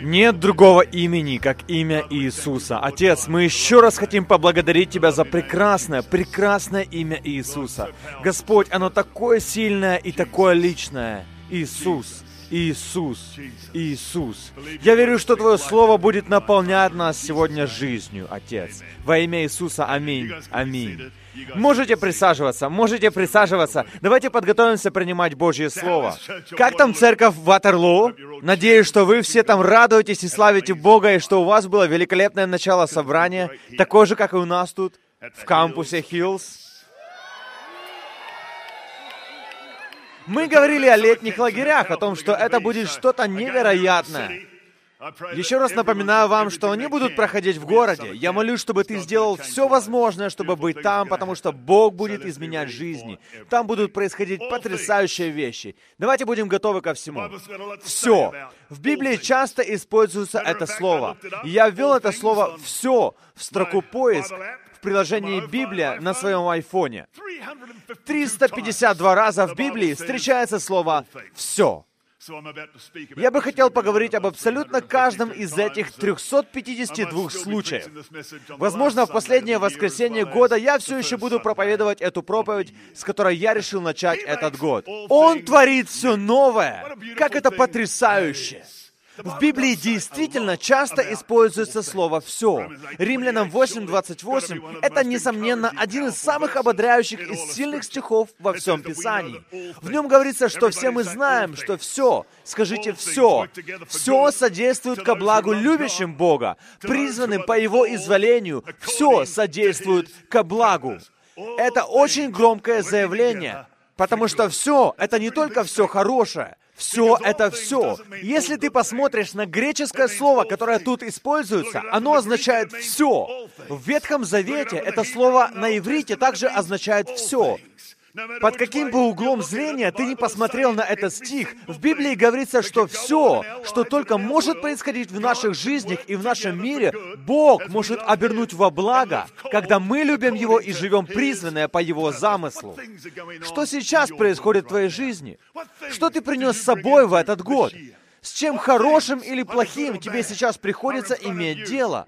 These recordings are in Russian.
Нет другого имени, как имя Иисуса. Отец, мы еще раз хотим поблагодарить Тебя за прекрасное, прекрасное имя Иисуса. Господь, оно такое сильное и такое личное. Иисус. Иисус, Иисус. Я верю, что Твое Слово будет наполнять нас сегодня жизнью, Отец. Во имя Иисуса, аминь, аминь. Можете присаживаться, можете присаживаться. Давайте подготовимся принимать Божье Слово. Как там церковь в Ватерлоо? Надеюсь, что вы все там радуетесь и славите Бога, и что у вас было великолепное начало собрания, такое же, как и у нас тут, в кампусе Хиллс. Мы говорили о летних лагерях, о том, что это будет что-то невероятное. Еще раз напоминаю вам, что они будут проходить в городе. Я молюсь, чтобы ты сделал все возможное, чтобы быть там, потому что Бог будет изменять жизни. Там будут происходить потрясающие вещи. Давайте будем готовы ко всему. Все. В Библии часто используется это слово. Я ввел это слово «все» в строку поиск в приложении Библия на своем айфоне. 352 раза в Библии встречается слово «все». Я бы хотел поговорить об абсолютно каждом из этих 352 случаев. Возможно, в последнее воскресенье года я все еще буду проповедовать эту проповедь, с которой я решил начать этот год. Он творит все новое. Как это потрясающе! В Библии действительно часто используется слово «все». Римлянам 8.28 — это, несомненно, один из самых ободряющих и сильных стихов во всем Писании. В нем говорится, что все мы знаем, что все, скажите «все», все содействует ко благу любящим Бога, призванным по Его изволению, все содействует ко благу. Это очень громкое заявление, потому что все — это не только все хорошее, все это все. Если ты посмотришь на греческое слово, которое тут используется, оно означает все. В Ветхом Завете это слово на иврите также означает все. Под каким бы углом зрения ты не посмотрел на этот стих, в Библии говорится, что все, что только может происходить в наших жизнях и в нашем мире, Бог может обернуть во благо, когда мы любим Его и живем призванное по Его замыслу. Что сейчас происходит в твоей жизни? Что ты принес с собой в этот год? С чем хорошим или плохим тебе сейчас приходится иметь дело?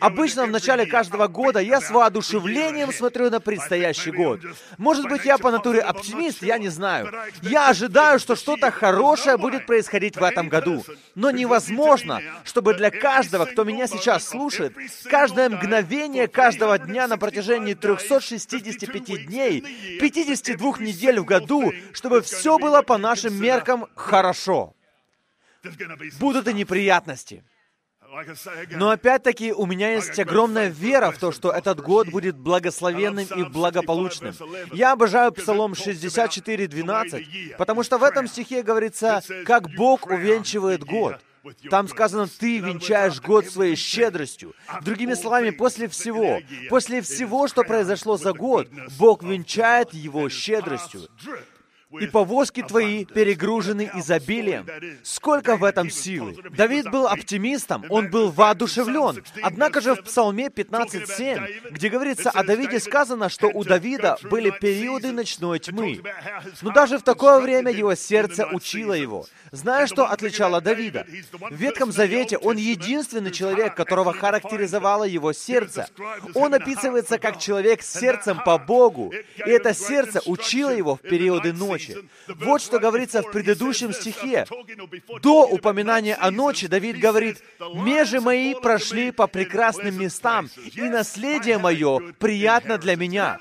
Обычно в начале каждого года я с воодушевлением смотрю на предстоящий год. Может быть, я по натуре оптимист, я не знаю. Я ожидаю, что что-то хорошее будет происходить в этом году. Но невозможно, чтобы для каждого, кто меня сейчас слушает, каждое мгновение каждого дня на протяжении 365 дней, 52 недель в году, чтобы все было по нашим меркам хорошо. Будут и неприятности. Но опять-таки у меня есть огромная вера в то, что этот год будет благословенным и благополучным. Я обожаю Псалом 64.12, потому что в этом стихе говорится, как Бог увенчивает год. Там сказано, ты венчаешь год своей щедростью. Другими словами, после всего, после всего, что произошло за год, Бог венчает его щедростью и повозки твои перегружены изобилием. Сколько в этом силы? Давид был оптимистом, он был воодушевлен. Однако же в Псалме 15.7, где говорится о Давиде, сказано, что у Давида были периоды ночной тьмы. Но даже в такое время его сердце учило его. Знаешь, что отличало Давида? В Ветхом Завете он единственный человек, которого характеризовало его сердце. Он описывается как человек с сердцем по Богу, и это сердце учило его в периоды ночи. Вот что говорится в предыдущем стихе. До упоминания о ночи Давид говорит, «Межи мои прошли по прекрасным местам, и наследие мое приятно для меня».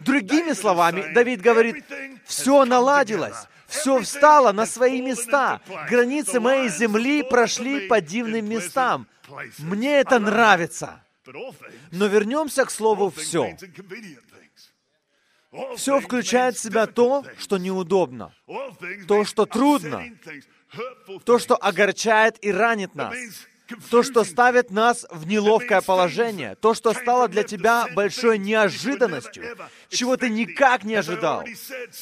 Другими словами, Давид говорит, «Все наладилось, все встало на свои места. Границы моей земли прошли по дивным местам. Мне это нравится. Но вернемся к слову «все». Все включает в себя то, что неудобно, то, что трудно, то, что огорчает и ранит нас, то, что ставит нас в неловкое положение, то, что стало для тебя большой неожиданностью, чего ты никак не ожидал.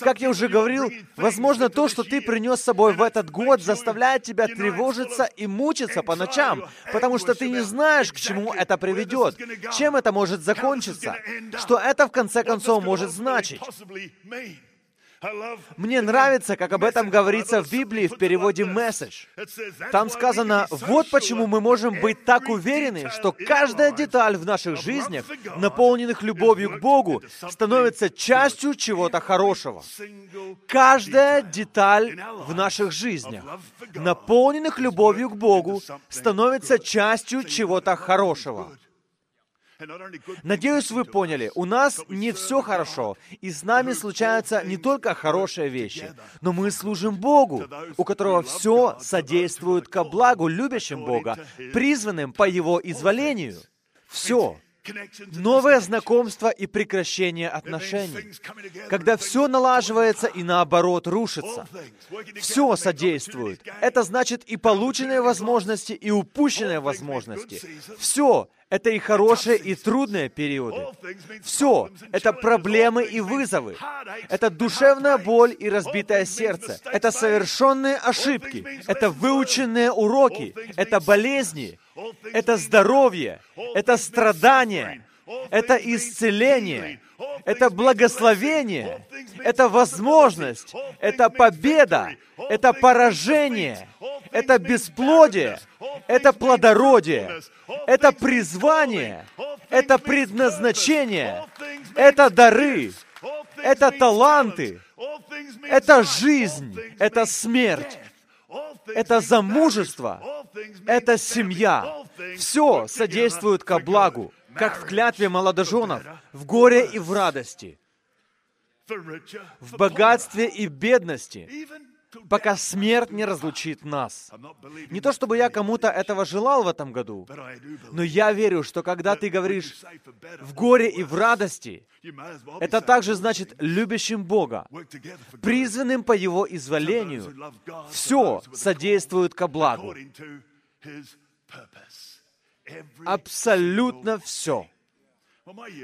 Как я уже говорил, возможно, то, что ты принес с собой в этот год, заставляет тебя тревожиться и мучиться по ночам, потому что ты не знаешь, к чему это приведет, чем это может закончиться, что это в конце концов может значить. Мне нравится, как об этом говорится в Библии в переводе «Месседж». Там сказано, вот почему мы можем быть так уверены, что каждая деталь в наших жизнях, наполненных любовью к Богу, становится частью чего-то хорошего. Каждая деталь в наших жизнях, наполненных любовью к Богу, становится частью чего-то хорошего. Надеюсь, вы поняли, у нас не все хорошо, и с нами случаются не только хорошие вещи, но мы служим Богу, у которого все содействует ко благу любящим Бога, призванным по Его изволению. Все. Новое знакомство и прекращение отношений. Когда все налаживается и наоборот рушится. Все содействует. Это значит и полученные возможности, и упущенные возможности. Все это и хорошие, и трудные периоды. Все — это проблемы и вызовы. Это душевная боль и разбитое сердце. Это совершенные ошибки. Это выученные уроки. Это болезни. Это здоровье. Это страдания. Это исцеление. Это благословение. Это возможность. Это победа. Это поражение. Это бесплодие. Это плодородие. Это призвание. Это предназначение. Это дары. Это таланты. Это жизнь. Это смерть. Это замужество. Это семья. Все содействует ко благу, как в клятве молодоженов, в горе и в радости, в богатстве и бедности, пока смерть не разлучит нас. Не то чтобы я кому-то этого желал в этом году, но я верю, что когда ты говоришь в горе и в радости, это также значит любящим Бога, призванным по Его изволению. Все содействует ко благу. Абсолютно все.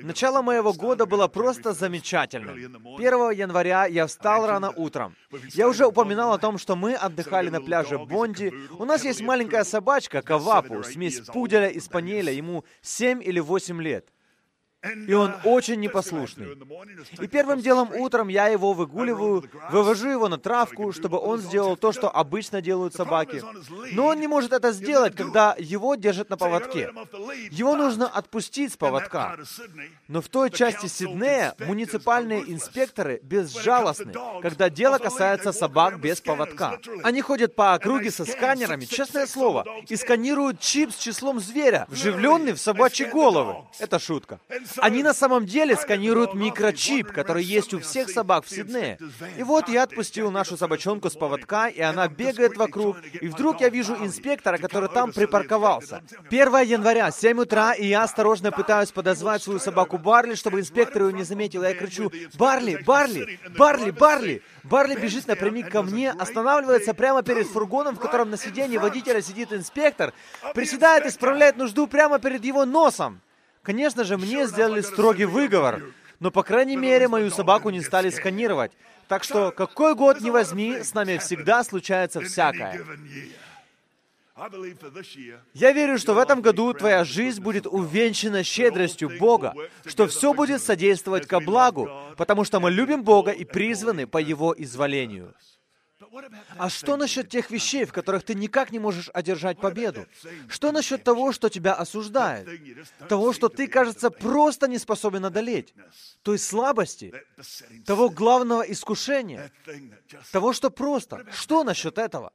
Начало моего года было просто замечательным. 1 января я встал рано утром. Я уже упоминал о том, что мы отдыхали на пляже Бонди. У нас есть маленькая собачка, Кавапу, смесь пуделя и спаниеля, ему 7 или 8 лет. И он очень непослушный. И первым делом утром я его выгуливаю, вывожу его на травку, чтобы он сделал то, что обычно делают собаки. Но он не может это сделать, когда его держат на поводке. Его нужно отпустить с поводка. Но в той части Сиднея муниципальные инспекторы безжалостны, когда дело касается собак без поводка. Они ходят по округе со сканерами, честное слово, и сканируют чип с числом зверя, вживленный в собачьи головы. Это шутка. Они на самом деле сканируют микрочип, который есть у всех собак в Сиднее. И вот я отпустил нашу собачонку с поводка, и она бегает вокруг, и вдруг я вижу инспектора, который там припарковался. 1 января, 7 утра, и я осторожно пытаюсь подозвать свою собаку Барли, чтобы инспектор ее не заметил. Я кричу, «Барли! Барли! Барли! Барли!» Барли бежит напрямик ко мне, останавливается прямо перед фургоном, в котором на сиденье водителя сидит инспектор, приседает и справляет нужду прямо перед его носом. Конечно же, мне сделали строгий выговор, но, по крайней мере, мою собаку не стали сканировать. Так что, какой год ни возьми, с нами всегда случается всякое. Я верю, что в этом году твоя жизнь будет увенчана щедростью Бога, что все будет содействовать ко благу, потому что мы любим Бога и призваны по Его изволению. А что насчет тех вещей, в которых ты никак не можешь одержать победу? Что насчет того, что тебя осуждает? Того, что ты, кажется, просто не способен одолеть? Той слабости? Того главного искушения? Того, что просто? Что насчет этого?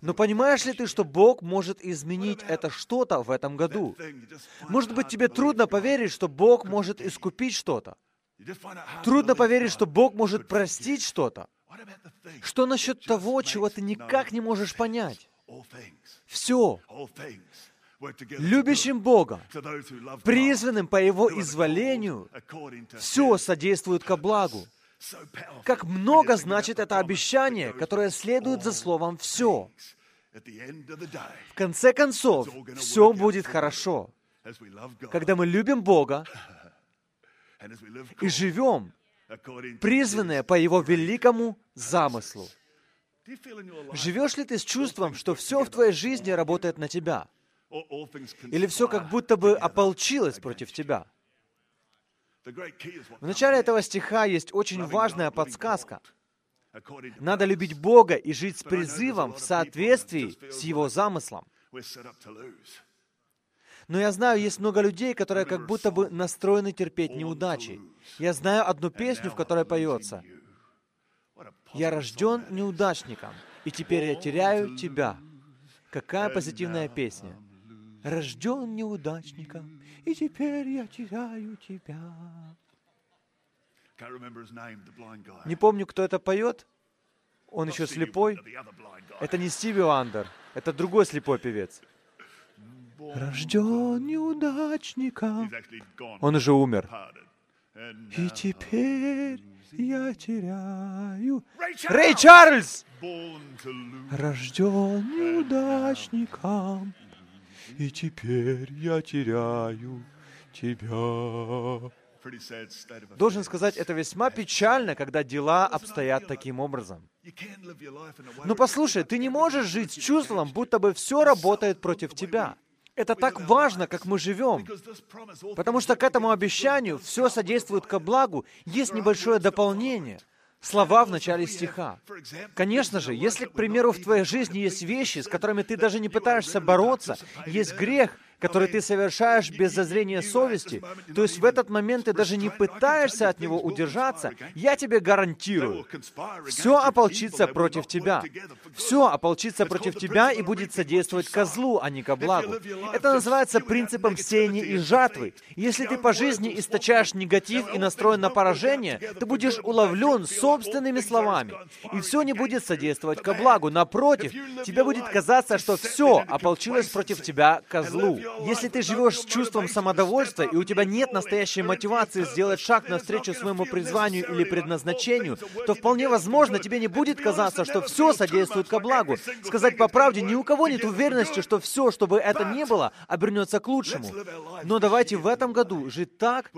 Но понимаешь ли ты, что Бог может изменить это что-то в этом году? Может быть, тебе трудно поверить, что Бог может искупить что-то. Трудно поверить, что Бог может простить что-то. Что насчет того, чего ты никак не можешь понять? Все. Любящим Бога, призванным по Его изволению, все содействует ко благу. Как много значит это обещание, которое следует за словом «все». В конце концов, все будет хорошо, когда мы любим Бога и живем призванные по Его великому замыслу. Живешь ли ты с чувством, что все в твоей жизни работает на тебя? Или все как будто бы ополчилось против тебя? В начале этого стиха есть очень важная подсказка. Надо любить Бога и жить с призывом в соответствии с Его замыслом. Но я знаю, есть много людей, которые как будто бы настроены терпеть неудачи. Я знаю одну песню, в которой поется. «Я рожден неудачником, и теперь я теряю тебя». Какая позитивная песня. «Рожден неудачником, и теперь я теряю тебя». Не помню, кто это поет. Он еще слепой. Это не Стиви Вандер. Это другой слепой певец. Рожден неудачником. Он уже умер. И теперь я теряю... Рэй Чарльз! Рожден неудачником. И теперь я теряю тебя. Должен сказать, это весьма печально, когда дела обстоят таким образом. Но послушай, ты не можешь жить с чувством, будто бы все работает против тебя. Это так важно, как мы живем. Потому что к этому обещанию все содействует ко благу. Есть небольшое дополнение. Слова в начале стиха. Конечно же, если, к примеру, в твоей жизни есть вещи, с которыми ты даже не пытаешься бороться, есть грех, который ты совершаешь без зазрения совести, то есть в этот момент ты даже не пытаешься от него удержаться, я тебе гарантирую, все ополчится против тебя. Все ополчится против тебя и будет содействовать козлу, а не ко благу. Это называется принципом сеяния и жатвы. Если ты по жизни источаешь негатив и настроен на поражение, ты будешь уловлен собственными словами, и все не будет содействовать ко благу. Напротив, тебе будет казаться, что все ополчилось против тебя козлу. Если ты живешь с чувством самодовольства, и у тебя нет настоящей мотивации сделать шаг навстречу своему призванию или предназначению, то вполне возможно, тебе не будет казаться, что все содействует ко благу. Сказать по правде, ни у кого нет уверенности, что все, что бы это ни было, обернется к лучшему. Но давайте в этом году жить так,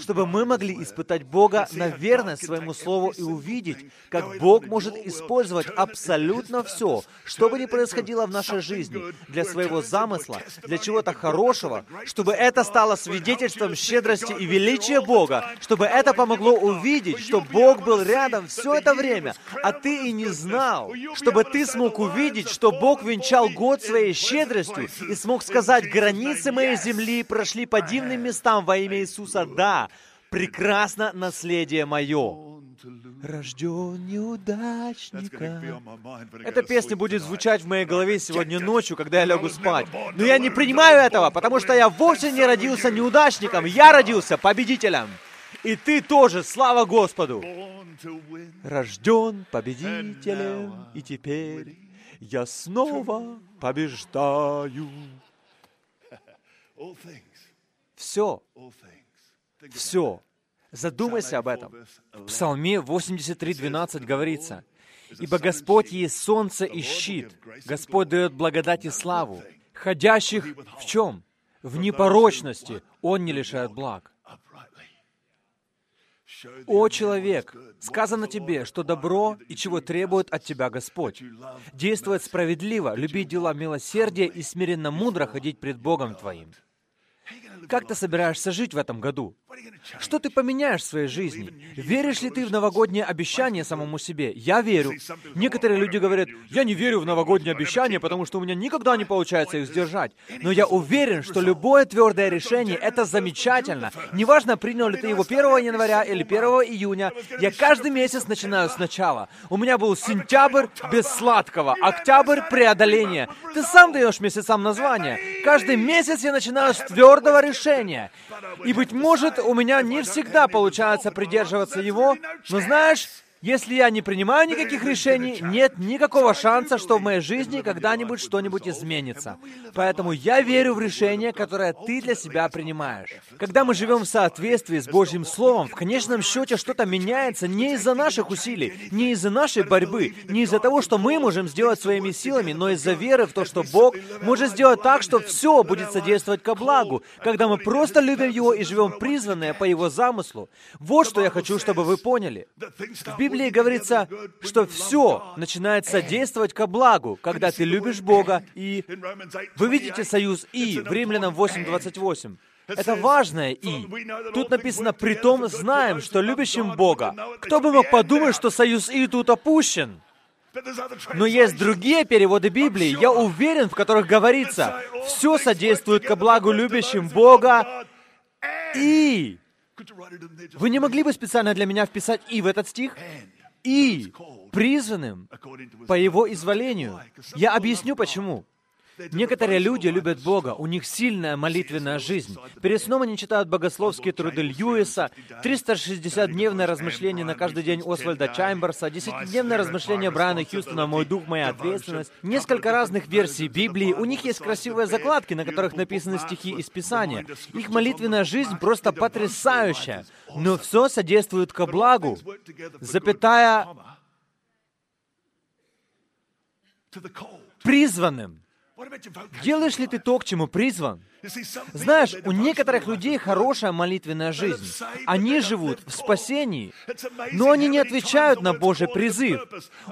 чтобы мы могли испытать Бога на верность своему Слову и увидеть, как Бог может использовать абсолютно все, что бы ни происходило в нашей жизни, для своего замысла, для чего-то чего-то хорошего, чтобы это стало свидетельством щедрости и величия Бога, чтобы это помогло увидеть, что Бог был рядом все это время, а ты и не знал, чтобы ты смог увидеть, что Бог венчал год своей щедростью и смог сказать, границы моей земли прошли по дивным местам во имя Иисуса. Да, прекрасно наследие мое рожден неудачником. Эта песня будет звучать в моей голове сегодня ночью, когда я лягу спать. Но я не принимаю этого, потому что я вовсе не родился неудачником, я родился победителем. И ты тоже, слава Господу! Рожден победителем, и теперь я снова побеждаю. Все, все Задумайся об этом. В Псалме 83.12 говорится, «Ибо Господь есть солнце и щит, Господь дает благодать и славу, ходящих в чем? В непорочности Он не лишает благ». «О, человек, сказано тебе, что добро и чего требует от тебя Господь. Действовать справедливо, любить дела милосердия и смиренно мудро ходить пред Богом твоим». Как ты собираешься жить в этом году? Что ты поменяешь в своей жизни? Веришь ли ты в новогоднее обещание самому себе? Я верю. Некоторые люди говорят, я не верю в новогодние обещания, потому что у меня никогда не получается их сдержать. Но я уверен, что любое твердое решение — это замечательно. Неважно, принял ли ты его 1 января или 1 июня, я каждый месяц начинаю сначала. У меня был сентябрь без сладкого, октябрь — преодоление. Ты сам даешь месяцам название. Каждый месяц я начинаю с твердого решения. И, быть может, у меня не всегда получается придерживаться его, но знаешь, если я не принимаю никаких решений, нет никакого шанса, что в моей жизни когда-нибудь что-нибудь изменится. Поэтому я верю в решение, которое ты для себя принимаешь. Когда мы живем в соответствии с Божьим Словом, в конечном счете что-то меняется не из-за наших усилий, не из-за нашей борьбы, не из-за того, что мы можем сделать своими силами, но из-за веры в то, что Бог может сделать так, что все будет содействовать ко благу, когда мы просто любим Его и живем призванные по Его замыслу. Вот что я хочу, чтобы вы поняли. В Библии говорится, что все начинает содействовать ко благу, когда ты любишь Бога и... Вы видите союз «и» в Римлянам 8.28. Это важное «и». Тут написано «притом знаем, что любящим Бога». Кто бы мог подумать, что союз «и» тут опущен? Но есть другие переводы Библии, я уверен, в которых говорится, все содействует ко благу любящим Бога и... Вы не могли бы специально для меня вписать «и» в этот стих? «И» призванным по Его изволению. Я объясню, почему. Некоторые люди любят Бога, у них сильная молитвенная жизнь. Перед сном они читают богословские труды Льюиса, 360-дневное размышление на каждый день Освальда Чаймберса, 10-дневное размышление Брайана Хьюстона «Мой дух, моя ответственность», несколько разных версий Библии. У них есть красивые закладки, на которых написаны стихи из Писания. Их молитвенная жизнь просто потрясающая. Но все содействует ко благу. Запятая призванным. Делаешь ли ты то, к чему призван? Знаешь, у некоторых людей хорошая молитвенная жизнь. Они живут в спасении, но они не отвечают на Божий призыв.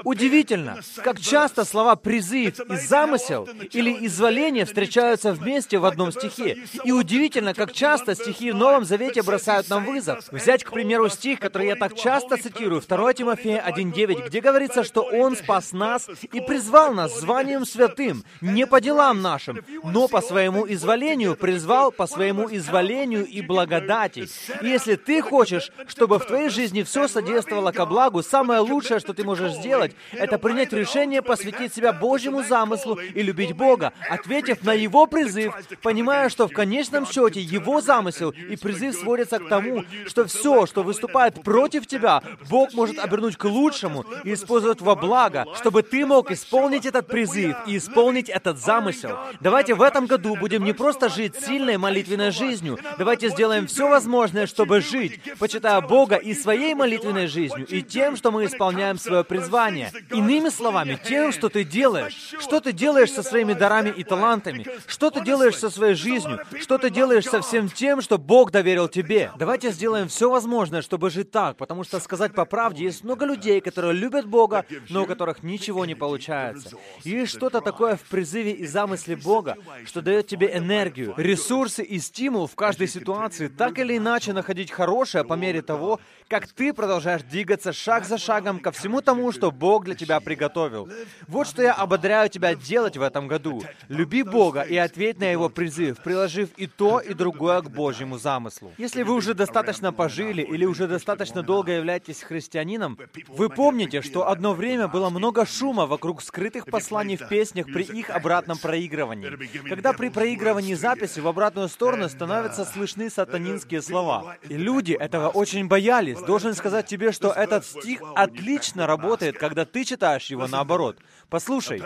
Удивительно, как часто слова «призыв» и «замысел» или «изволение» встречаются вместе в одном стихе. И удивительно, как часто стихи в Новом Завете бросают нам вызов. Взять, к примеру, стих, который я так часто цитирую, 2 Тимофея 1.9, где говорится, что Он спас нас и призвал нас званием святым, не по делам нашим, но по своему изволению, изволению призвал по своему изволению и благодати. И если ты хочешь, чтобы в твоей жизни все содействовало ко благу, самое лучшее, что ты можешь сделать, это принять решение посвятить себя Божьему замыслу и любить Бога, ответив на Его призыв, понимая, что в конечном счете Его замысел и призыв сводятся к тому, что все, что выступает против тебя, Бог может обернуть к лучшему и использовать во благо, чтобы ты мог исполнить этот призыв и исполнить этот замысел. Давайте в этом году будем не просто просто жить сильной молитвенной жизнью. Давайте сделаем все возможное, чтобы жить, почитая Бога и своей молитвенной жизнью, и тем, что мы исполняем свое призвание. Иными словами, тем, что ты делаешь. Что ты делаешь со своими дарами и талантами? Что ты делаешь со своей жизнью? Что ты делаешь со всем тем, что Бог доверил тебе? Давайте сделаем все возможное, чтобы жить так, потому что, сказать по правде, есть много людей, которые любят Бога, но у которых ничего не получается. И что-то такое в призыве и замысле Бога, что дает тебе энергию, энергию, ресурсы и стимул в каждой ситуации так или иначе находить хорошее по мере того, как ты продолжаешь двигаться шаг за шагом ко всему тому, что Бог для тебя приготовил. Вот что я ободряю тебя делать в этом году. Люби Бога и ответь на Его призыв, приложив и то, и другое к Божьему замыслу. Если вы уже достаточно пожили или уже достаточно долго являетесь христианином, вы помните, что одно время было много шума вокруг скрытых посланий в песнях при их обратном проигрывании. Когда при проигрывании записи в обратную сторону становятся слышны сатанинские слова. И люди этого очень боялись, должен сказать тебе, что этот стих отлично работает, когда ты читаешь его наоборот. Послушай,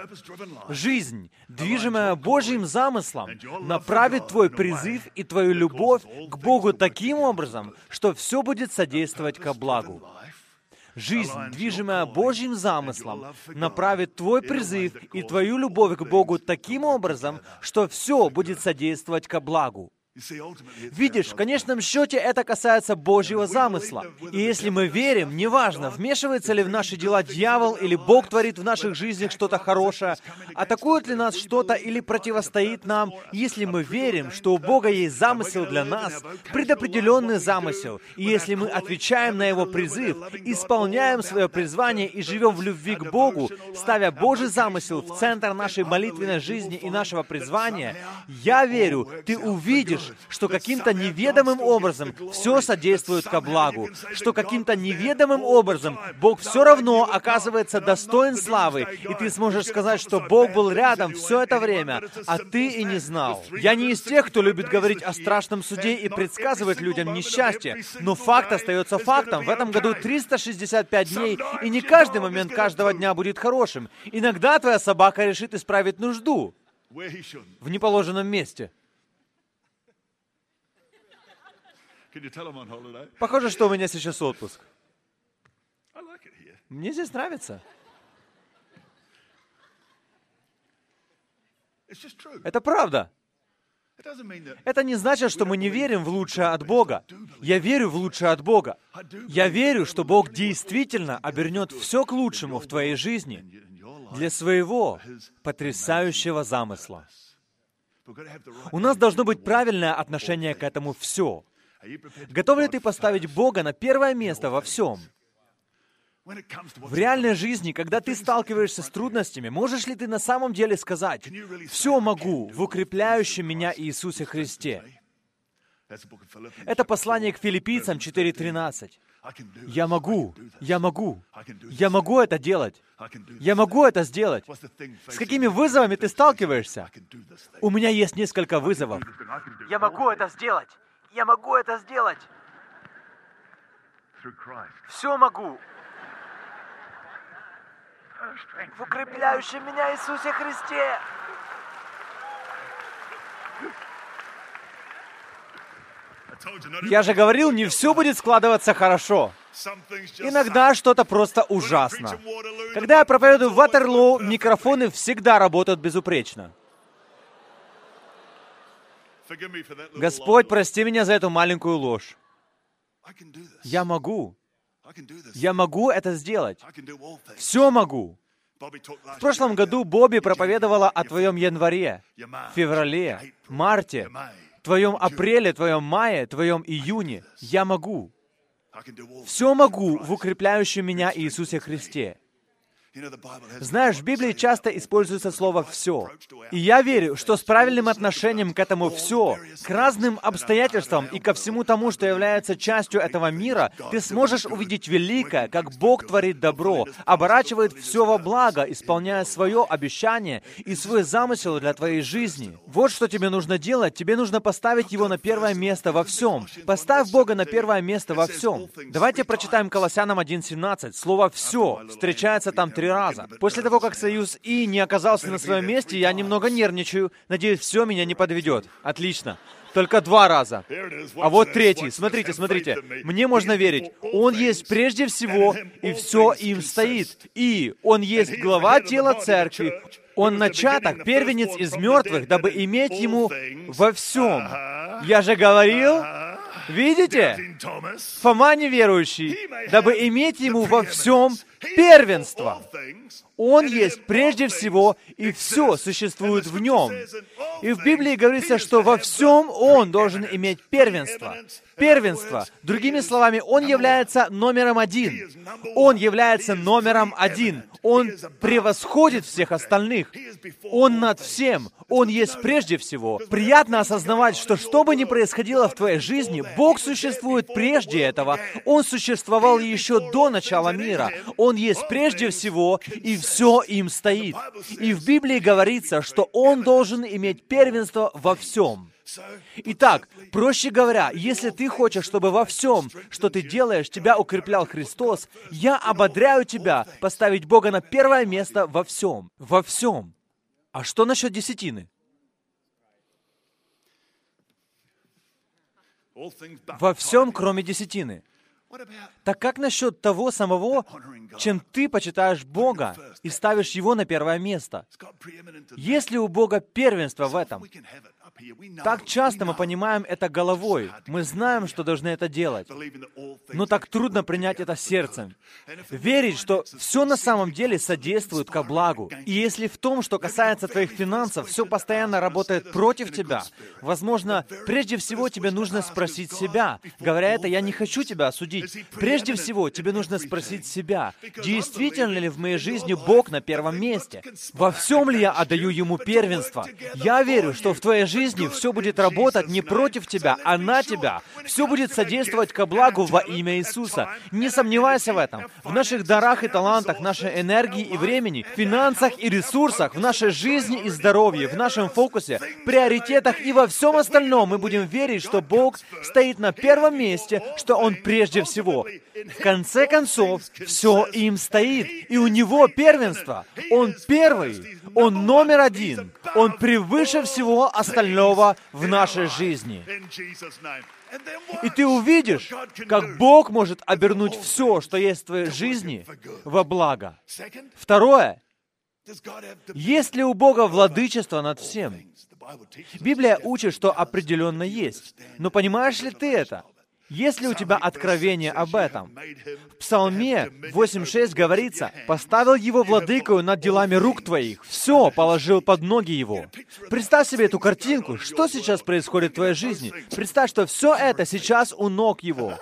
жизнь, движимая Божьим замыслом, направит твой призыв и твою любовь к Богу таким образом, что все будет содействовать ко благу. Жизнь, движимая Божьим замыслом, направит твой призыв и твою любовь к Богу таким образом, что все будет содействовать ко благу. Видишь, в конечном счете это касается Божьего замысла. И если мы верим, неважно, вмешивается ли в наши дела дьявол или Бог творит в наших жизнях что-то хорошее, атакует ли нас что-то или противостоит нам, если мы верим, что у Бога есть замысел для нас, предопределенный замысел, и если мы отвечаем на Его призыв, исполняем свое призвание и живем в любви к Богу, ставя Божий замысел в центр нашей молитвенной жизни и нашего призвания, я верю, ты увидишь, видишь, что каким-то неведомым образом все содействует ко благу, что каким-то неведомым образом Бог все равно оказывается достоин славы, и ты сможешь сказать, что Бог был рядом все это время, а ты и не знал. Я не из тех, кто любит говорить о страшном суде и предсказывать людям несчастье, но факт остается фактом. В этом году 365 дней, и не каждый момент каждого дня будет хорошим. Иногда твоя собака решит исправить нужду в неположенном месте. Похоже, что у меня сейчас отпуск. Мне здесь нравится. Это правда. Это не значит, что мы не верим в лучшее от Бога. Я верю в лучшее от Бога. Я верю, что Бог действительно обернет все к лучшему в твоей жизни для своего потрясающего замысла. У нас должно быть правильное отношение к этому все. Готов ли ты поставить Бога на первое место во всем? В реальной жизни, когда ты сталкиваешься с трудностями, можешь ли ты на самом деле сказать, «Все могу в укрепляющем меня Иисусе Христе»? Это послание к филиппийцам 4.13. Я могу, я могу, я могу это делать. Я могу это сделать. С какими вызовами ты сталкиваешься? У меня есть несколько вызовов. Я могу это сделать. Я могу это сделать. Все могу. В укрепляющем меня Иисусе Христе. Я же говорил, не все будет складываться хорошо. Иногда что-то просто ужасно. Когда я проповедую в Ватерлоу, микрофоны всегда работают безупречно. Господь, прости меня за эту маленькую ложь. Я могу. Я могу это сделать. Все могу. В прошлом году Бобби проповедовала о твоем январе, феврале, марте, твоем апреле, твоем мае, твоем июне. Я могу. Все могу в укрепляющем меня Иисусе Христе. Знаешь, в Библии часто используется слово «все». И я верю, что с правильным отношением к этому «все», к разным обстоятельствам и ко всему тому, что является частью этого мира, ты сможешь увидеть великое, как Бог творит добро, оборачивает все во благо, исполняя свое обещание и свой замысел для твоей жизни. Вот что тебе нужно делать. Тебе нужно поставить Его на первое место во всем. Поставь Бога на первое место во всем. Давайте прочитаем Колоссянам 1.17. Слово «все» встречается там три раза. После того, как Союз И не оказался на своем месте, я немного нервничаю. Надеюсь, все меня не подведет. Отлично. Только два раза. А вот третий. Смотрите, смотрите. Мне можно верить. Он есть прежде всего, и все им стоит. И Он есть глава тела церкви. Он начаток, первенец из мертвых, дабы иметь Ему во всем. Я же говорил, Видите? Фома неверующий, дабы иметь ему во всем первенство. Он есть прежде всего, и все существует в нем. И в Библии говорится, что во всем Он должен иметь первенство. Первенство. Другими словами, Он является номером один. Он является номером один. Он превосходит всех остальных. Он над всем. Он есть прежде всего. Приятно осознавать, что что бы ни происходило в твоей жизни, Бог существует прежде этого. Он существовал еще до начала мира. Он есть прежде всего, и все им стоит. И в Библии говорится, что он должен иметь первенство во всем. Итак, проще говоря, если ты хочешь, чтобы во всем, что ты делаешь, тебя укреплял Христос, я ободряю тебя поставить Бога на первое место во всем. Во всем. А что насчет десятины? Во всем, кроме десятины. Так как насчет того самого, чем ты почитаешь Бога и ставишь Его на первое место? Есть ли у Бога первенство в этом? Так часто мы понимаем это головой. Мы знаем, что должны это делать. Но так трудно принять это сердцем. Верить, что все на самом деле содействует ко благу. И если в том, что касается твоих финансов, все постоянно работает против тебя, возможно, прежде всего тебе нужно спросить себя. Говоря это, я не хочу тебя осудить. Прежде всего, тебе нужно спросить себя, действительно ли в моей жизни Бог на первом месте? Во всем ли я отдаю Ему первенство? Я верю, что в твоей жизни жизни все будет работать не против тебя, а на тебя. Все будет содействовать ко благу во имя Иисуса. Не сомневайся в этом. В наших дарах и талантах, нашей энергии и времени, финансах и ресурсах, в нашей жизни и здоровье, в нашем фокусе, приоритетах и во всем остальном мы будем верить, что Бог стоит на первом месте, что Он прежде всего. В конце концов, все им стоит, и у Него первенство. Он первый, Он номер один, Он превыше всего остального остального в нашей жизни. И ты увидишь, как Бог может обернуть все, что есть в твоей жизни, во благо. Второе. Есть ли у Бога владычество над всем? Библия учит, что определенно есть. Но понимаешь ли ты это? Есть ли у тебя откровение об этом? В Псалме 8.6 говорится, «Поставил его владыкою над делами рук твоих, все положил под ноги его». Представь себе эту картинку, что сейчас происходит в твоей жизни. Представь, что все это сейчас у ног его.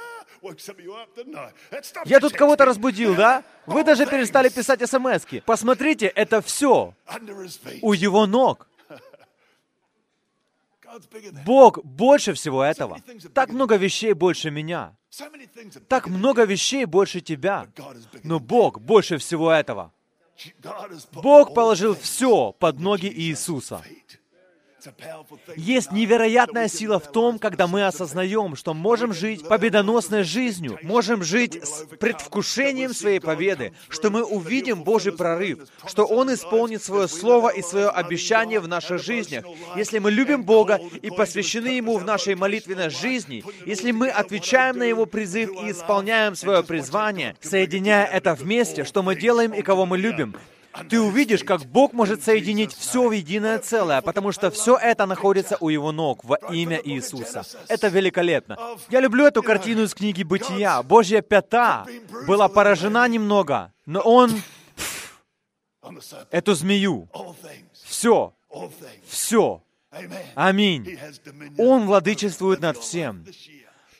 Я тут кого-то разбудил, да? Вы даже перестали писать смс -ки. Посмотрите, это все у его ног. Бог больше всего этого. Так много вещей больше меня. Так много вещей больше тебя. Но Бог больше всего этого. Бог положил все под ноги Иисуса. Есть невероятная сила в том, когда мы осознаем, что можем жить победоносной жизнью, можем жить с предвкушением своей победы, что мы увидим Божий прорыв, что Он исполнит свое слово и свое обещание в наших жизнях. Если мы любим Бога и посвящены Ему в нашей молитвенной жизни, если мы отвечаем на Его призыв и исполняем свое призвание, соединяя это вместе, что мы делаем и кого мы любим, ты увидишь, как Бог может соединить все в единое целое, потому что все это находится у Его ног во имя Иисуса. Это великолепно. Я люблю эту картину из книги «Бытия». Божья пята была поражена немного, но Он эту змею, все, все, аминь. Он владычествует над всем.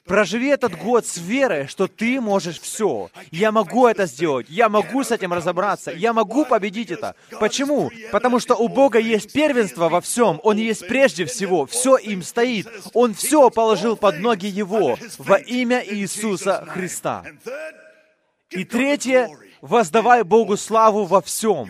Проживи этот год с верой, что ты можешь все. Я могу это сделать. Я могу с этим разобраться. Я могу победить это. Почему? Потому что у Бога есть первенство во всем. Он есть прежде всего. Все им стоит. Он все положил под ноги Его во имя Иисуса Христа. И третье, воздавай Богу славу во всем.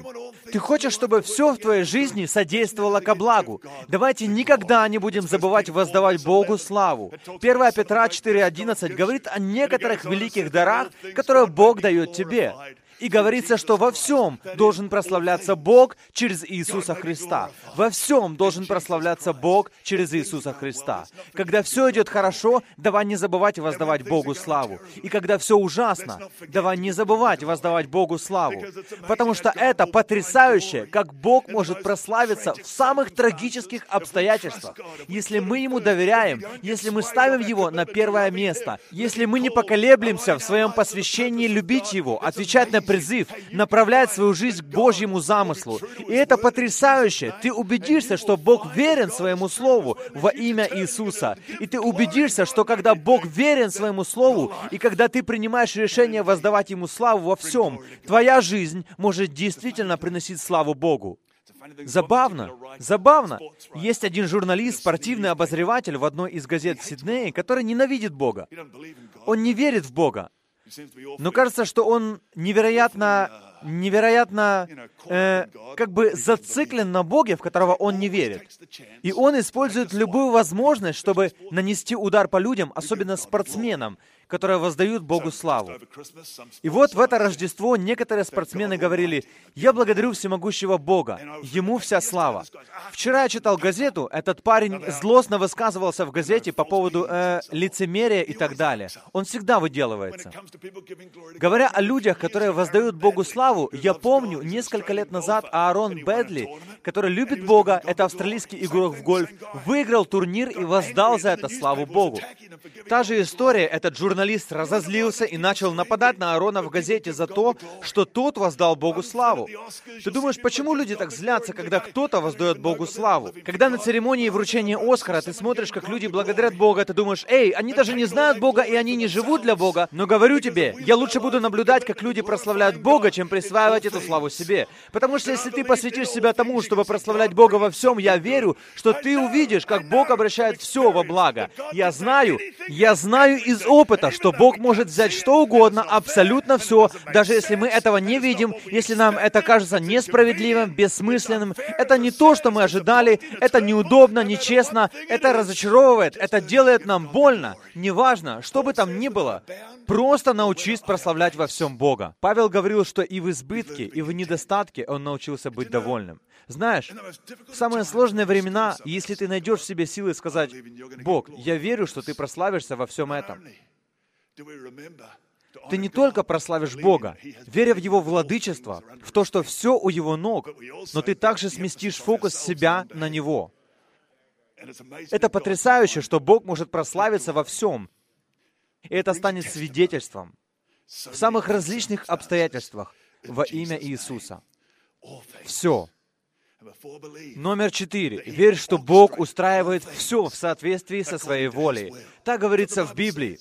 Ты хочешь, чтобы все в твоей жизни содействовало ко благу. Давайте никогда не будем забывать воздавать Богу славу. 1 Петра 4.11 говорит о некоторых великих дарах, которые Бог дает тебе. И говорится, что во всем должен прославляться Бог через Иисуса Христа. Во всем должен прославляться Бог через Иисуса Христа. Когда все идет хорошо, давай не забывать воздавать Богу славу. И когда все ужасно, давай не забывать воздавать Богу славу. Потому что это потрясающе, как Бог может прославиться в самых трагических обстоятельствах. Если мы Ему доверяем, если мы ставим Его на первое место, если мы не поколеблемся в своем посвящении любить Его, отвечать на призыв направлять свою жизнь к Божьему замыслу. И это потрясающе. Ты убедишься, что Бог верен своему Слову во имя Иисуса. И ты убедишься, что когда Бог верен своему Слову, и когда ты принимаешь решение воздавать Ему славу во всем, твоя жизнь может действительно приносить славу Богу. Забавно, забавно. Есть один журналист, спортивный обозреватель в одной из газет в Сиднее, который ненавидит Бога. Он не верит в Бога. Но кажется, что он невероятно, невероятно, э, как бы зациклен на Боге, в которого он не верит. И он использует любую возможность, чтобы нанести удар по людям, особенно спортсменам, которые воздают Богу славу. И вот в это Рождество некоторые спортсмены говорили, «Я благодарю всемогущего Бога, Ему вся слава». Вчера я читал газету, этот парень злостно высказывался в газете по поводу э, лицемерия и так далее. Он всегда выделывается. Говоря о людях, которые воздают Богу славу, я помню несколько лет назад Аарон Бэдли, который любит Бога, это австралийский игрок в гольф, выиграл турнир и воздал за это славу Богу. Та же история, этот журналист журналист разозлился и начал нападать на Аарона в газете за то, что тот воздал Богу славу. Ты думаешь, почему люди так злятся, когда кто-то воздает Богу славу? Когда на церемонии вручения Оскара ты смотришь, как люди благодарят Бога, ты думаешь, эй, они даже не знают Бога, и они не живут для Бога. Но говорю тебе, я лучше буду наблюдать, как люди прославляют Бога, чем присваивать эту славу себе. Потому что если ты посвятишь себя тому, чтобы прославлять Бога во всем, я верю, что ты увидишь, как Бог обращает все во благо. Я знаю, я знаю из опыта, это, что Бог может взять что угодно, абсолютно все, даже если мы этого не видим, если нам это кажется несправедливым, бессмысленным. Это не то, что мы ожидали, это неудобно, нечестно, это разочаровывает, это делает нам больно. Неважно, что бы там ни было, просто научись прославлять во всем Бога. Павел говорил, что и в избытке, и в недостатке он научился быть довольным. Знаешь, в самые сложные времена, если ты найдешь в себе силы сказать, «Бог, я верю, что ты прославишься во всем этом», ты не только прославишь Бога, веря в Его владычество, в то, что все у Его ног, но ты также сместишь фокус себя на Него. Это потрясающе, что Бог может прославиться во всем. И это станет свидетельством в самых различных обстоятельствах во имя Иисуса. Все. Номер четыре. Верь, что Бог устраивает все в соответствии со своей волей. Так говорится в Библии.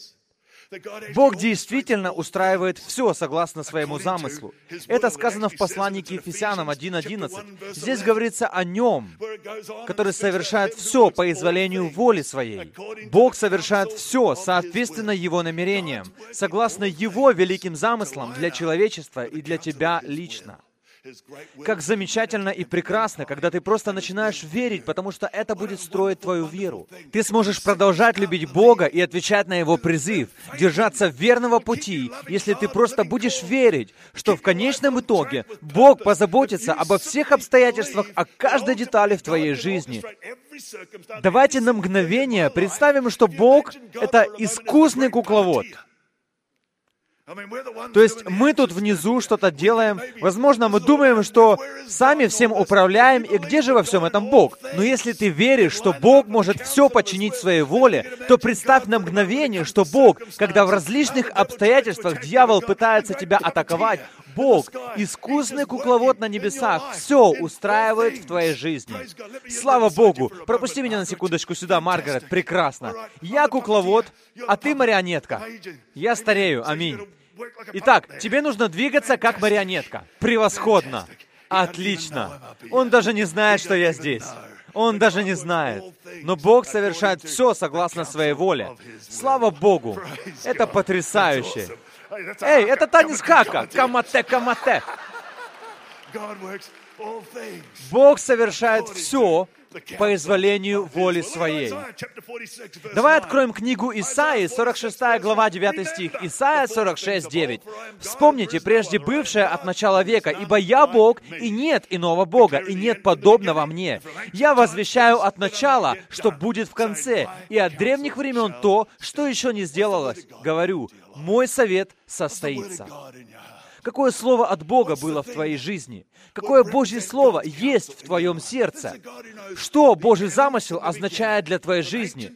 Бог действительно устраивает все согласно своему замыслу. Это сказано в послании к Ефесянам 1.11. Здесь говорится о Нем, который совершает все по изволению воли Своей. Бог совершает все соответственно Его намерениям, согласно Его великим замыслам для человечества и для тебя лично. Как замечательно и прекрасно, когда ты просто начинаешь верить, потому что это будет строить твою веру. Ты сможешь продолжать любить Бога и отвечать на Его призыв, держаться верного пути, если ты просто будешь верить, что в конечном итоге Бог позаботится обо всех обстоятельствах, о каждой детали в твоей жизни. Давайте на мгновение представим, что Бог — это искусный кукловод — то есть мы тут внизу что-то делаем. Возможно, мы думаем, что сами всем управляем, и где же во всем этом Бог? Но если ты веришь, что Бог может все подчинить своей воле, то представь на мгновение, что Бог, когда в различных обстоятельствах дьявол пытается тебя атаковать, Бог, искусный кукловод на небесах, все устраивает в твоей жизни. Слава Богу! Пропусти меня на секундочку сюда, Маргарет. Прекрасно. Я кукловод, а ты марионетка. Я старею. Аминь. Итак, тебе нужно двигаться как марионетка. Превосходно. Отлично. Он даже не знает, что я здесь. Он даже не знает. Но Бог совершает все согласно своей воле. Слава Богу. Это потрясающе. Эй, это танец хака. Камате, камате. Бог совершает все по изволению воли своей. Давай откроем книгу Исаии, 46 глава, 9 стих. Исаия 46, 9. «Вспомните, прежде бывшее от начала века, ибо я Бог, и нет иного Бога, и нет подобного мне. Я возвещаю от начала, что будет в конце, и от древних времен то, что еще не сделалось. Говорю, мой совет состоится». Какое слово от Бога было в твоей жизни? Какое Божье Слово есть в твоем сердце? Что Божий замысел означает для твоей жизни?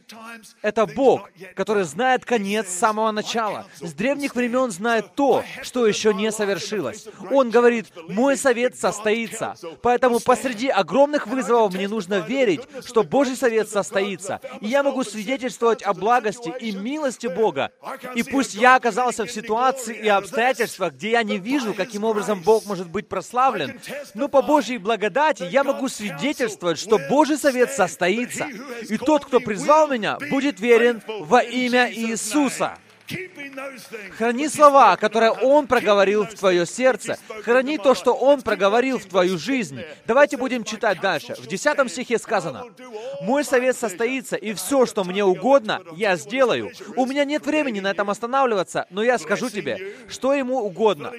Это Бог, который знает конец с самого начала. С древних времен знает то, что еще не совершилось. Он говорит, мой совет состоится. Поэтому посреди огромных вызовов мне нужно верить, что Божий совет состоится. И я могу свидетельствовать о благости и милости Бога. И пусть я оказался в ситуации и обстоятельствах, где я не вижу, каким образом Бог может быть прославлен, но по Божьей благодати я могу свидетельствовать, что Божий совет состоится, и тот, кто призвал меня, будет верен во имя Иисуса. Храни слова, которые Он проговорил в твое сердце. Храни то, что Он проговорил в твою жизнь. Давайте будем читать дальше. В 10 стихе сказано, «Мой совет состоится, и все, что мне угодно, я сделаю. У меня нет времени на этом останавливаться, но я скажу тебе, что Ему угодно.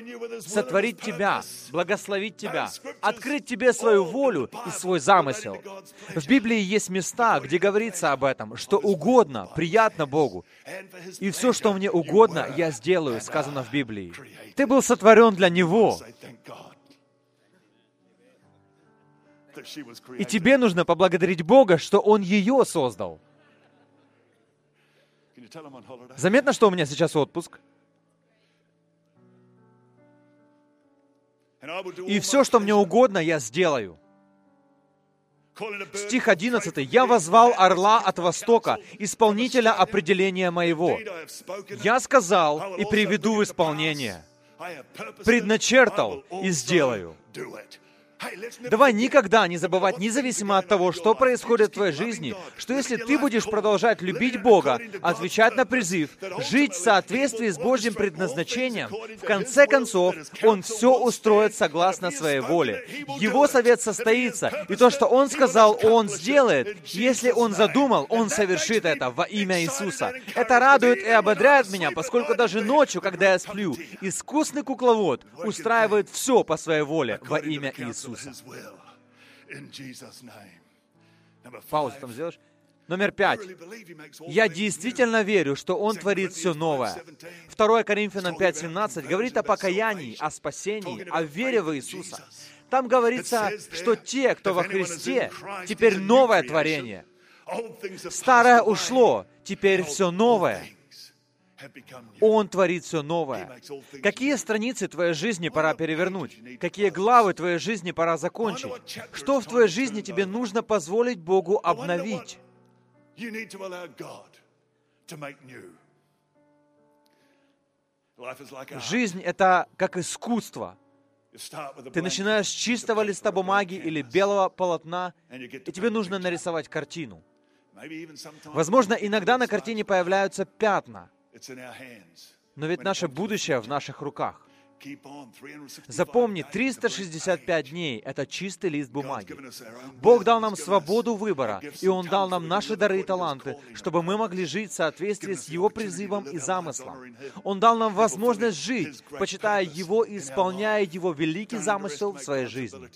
Сотворить тебя, благословить тебя, открыть тебе свою волю и свой замысел». В Библии есть места, где говорится об этом, что угодно, приятно Богу. И все, что мне угодно, я сделаю, сказано в Библии. Ты был сотворен для Него. И тебе нужно поблагодарить Бога, что Он ее создал. Заметно, что у меня сейчас отпуск? И все, что мне угодно, я сделаю. Стих 11. «Я возвал орла от востока, исполнителя определения моего. Я сказал и приведу в исполнение. Предначертал и сделаю». Давай никогда не забывать, независимо от того, что происходит в твоей жизни, что если ты будешь продолжать любить Бога, отвечать на призыв, жить в соответствии с Божьим предназначением, в конце концов, Он все устроит согласно своей воле. Его совет состоится, и то, что Он сказал, Он сделает. Если Он задумал, Он совершит это во имя Иисуса. Это радует и ободряет меня, поскольку даже ночью, когда я сплю, искусный кукловод устраивает все по своей воле во имя Иисуса. Иисуса. Паузу там сделаешь? Номер пять. Я действительно верю, что Он творит все новое. 2 Коринфянам 5.17 говорит о покаянии, о спасении, о вере в Иисуса. Там говорится, что те, кто во Христе, теперь новое творение. Старое ушло, теперь все новое. Он творит все новое. Какие страницы твоей жизни пора перевернуть? Какие главы твоей жизни пора закончить? Что в твоей жизни тебе нужно позволить Богу обновить? Жизнь — это как искусство. Ты начинаешь с чистого листа бумаги или белого полотна, и тебе нужно нарисовать картину. Возможно, иногда на картине появляются пятна, но ведь наше будущее в наших руках. Запомни, 365 дней — это чистый лист бумаги. Бог дал нам свободу выбора, и Он дал нам наши дары и таланты, чтобы мы могли жить в соответствии с Его призывом и замыслом. Он дал нам возможность жить, почитая Его и исполняя Его великий замысел в своей жизни.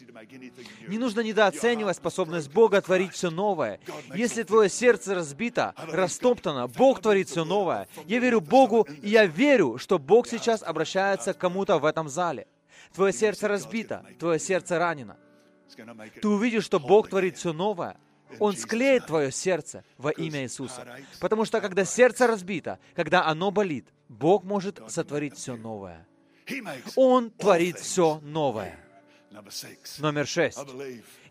Не нужно недооценивать способность Бога творить все новое. Если твое сердце разбито, растоптано, Бог творит все новое. Я верю Богу, и я верю, что Бог сейчас обращается к кому-то в этом зале. Твое сердце разбито, твое сердце ранено. Ты увидишь, что Бог творит все новое. Он склеит твое сердце во имя Иисуса. Потому что когда сердце разбито, когда оно болит, Бог может сотворить все новое. Он творит все новое. Номер шесть.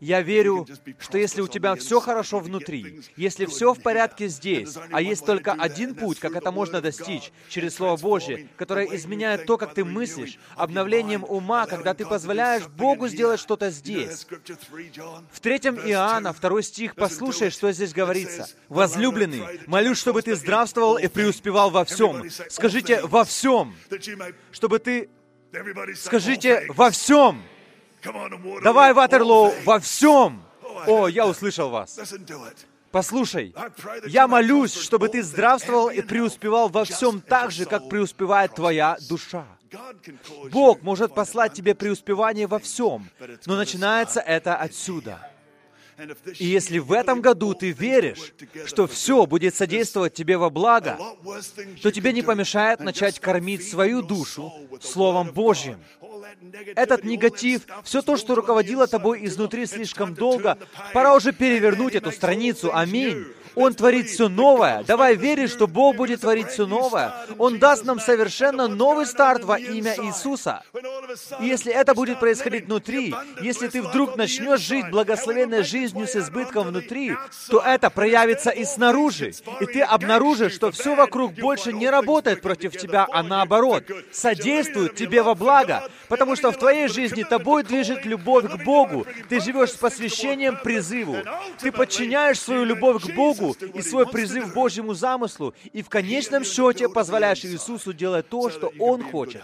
Я верю, что если у тебя все хорошо внутри, если все в порядке здесь, а есть только один путь, как это можно достичь, через Слово Божье, которое изменяет то, как ты мыслишь, обновлением ума, когда ты позволяешь Богу сделать что-то здесь. В третьем Иоанна, второй стих, послушай, что здесь говорится. «Возлюбленный, молюсь, чтобы ты здравствовал и преуспевал во всем». Скажите «во всем», чтобы ты... Скажите «во всем». Давай, Ватерлоу, во всем. О, я услышал вас. Послушай, я молюсь, чтобы ты здравствовал и преуспевал во всем так же, как преуспевает твоя душа. Бог может послать тебе преуспевание во всем, но начинается это отсюда. И если в этом году ты веришь, что все будет содействовать тебе во благо, то тебе не помешает начать кормить свою душу Словом Божьим. Этот негатив, все то, что руководило тобой изнутри слишком долго, пора уже перевернуть эту страницу. Аминь. Он творит все новое. Давай верить, что Бог будет творить все новое. Он даст нам совершенно новый старт во имя Иисуса. И если это будет происходить внутри, если ты вдруг начнешь жить благословенной жизнью с избытком внутри, то это проявится и снаружи. И ты обнаружишь, что все вокруг больше не работает против тебя, а наоборот, содействует тебе во благо. Потому что в твоей жизни тобой движет любовь к Богу. Ты живешь с посвящением призыву. Ты подчиняешь свою любовь к Богу и свой призыв к Божьему замыслу, и в конечном счете позволяешь Иисусу делать то, что Он хочет,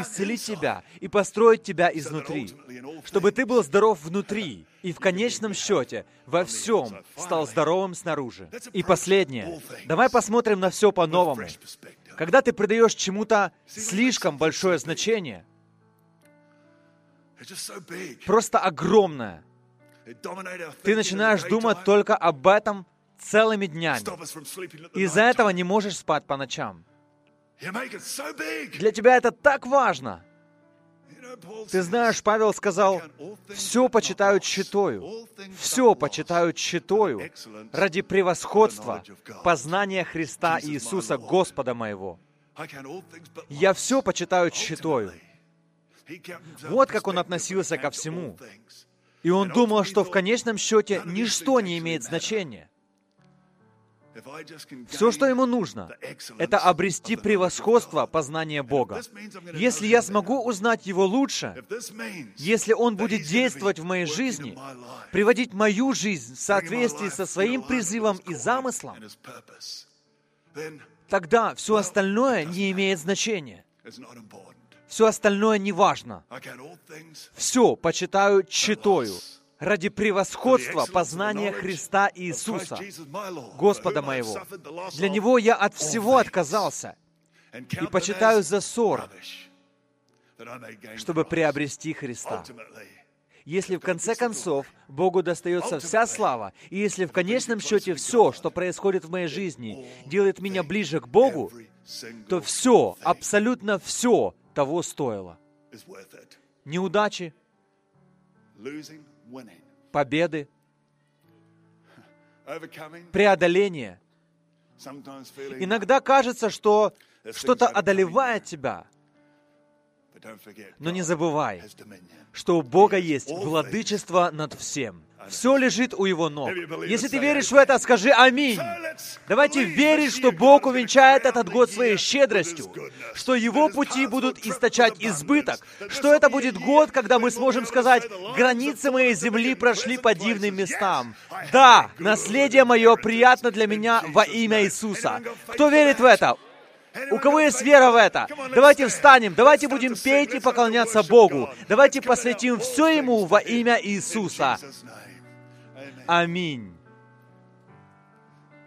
исцелить тебя и построить тебя изнутри, чтобы ты был здоров внутри, и в конечном счете во всем стал здоровым снаружи. И последнее. Давай посмотрим на все по-новому. Когда ты придаешь чему-то слишком большое значение, просто огромное, ты начинаешь думать только об этом целыми днями. Из-за этого не можешь спать по ночам. Для тебя это так важно. Ты знаешь, Павел сказал, «Все почитают щитою, все почитают щитою ради превосходства, познания Христа Иисуса, Господа моего. Я все почитаю щитою». Вот как он относился ко всему. И он думал, что в конечном счете ничто не имеет значения. Все, что ему нужно, это обрести превосходство познания Бога. Если я смогу узнать Его лучше, если Он будет действовать в моей жизни, приводить мою жизнь в соответствии со своим призывом и замыслом, тогда все остальное не имеет значения. Все остальное не важно. Все почитаю читою ради превосходства познания Христа Иисуса, Господа моего. Для Него я от всего отказался и почитаю за ссор, чтобы приобрести Христа. Если в конце концов Богу достается вся слава, и если в конечном счете все, что происходит в моей жизни, делает меня ближе к Богу, то все, абсолютно все того стоило. Неудачи, победы, преодоление. Иногда кажется, что что-то одолевает тебя. Но не забывай, что у Бога есть владычество над всем. Все лежит у Его ног. Если ты веришь в это, скажи «Аминь». Давайте верить, что Бог увенчает этот год своей щедростью, что Его пути будут источать избыток, что это будет год, когда мы сможем сказать «Границы моей земли прошли по дивным местам». Да, наследие мое приятно для меня во имя Иисуса. Кто верит в это? У кого есть вера в это? Давайте встанем, давайте будем петь и поклоняться Богу. Давайте посвятим все Ему во имя Иисуса. Аминь.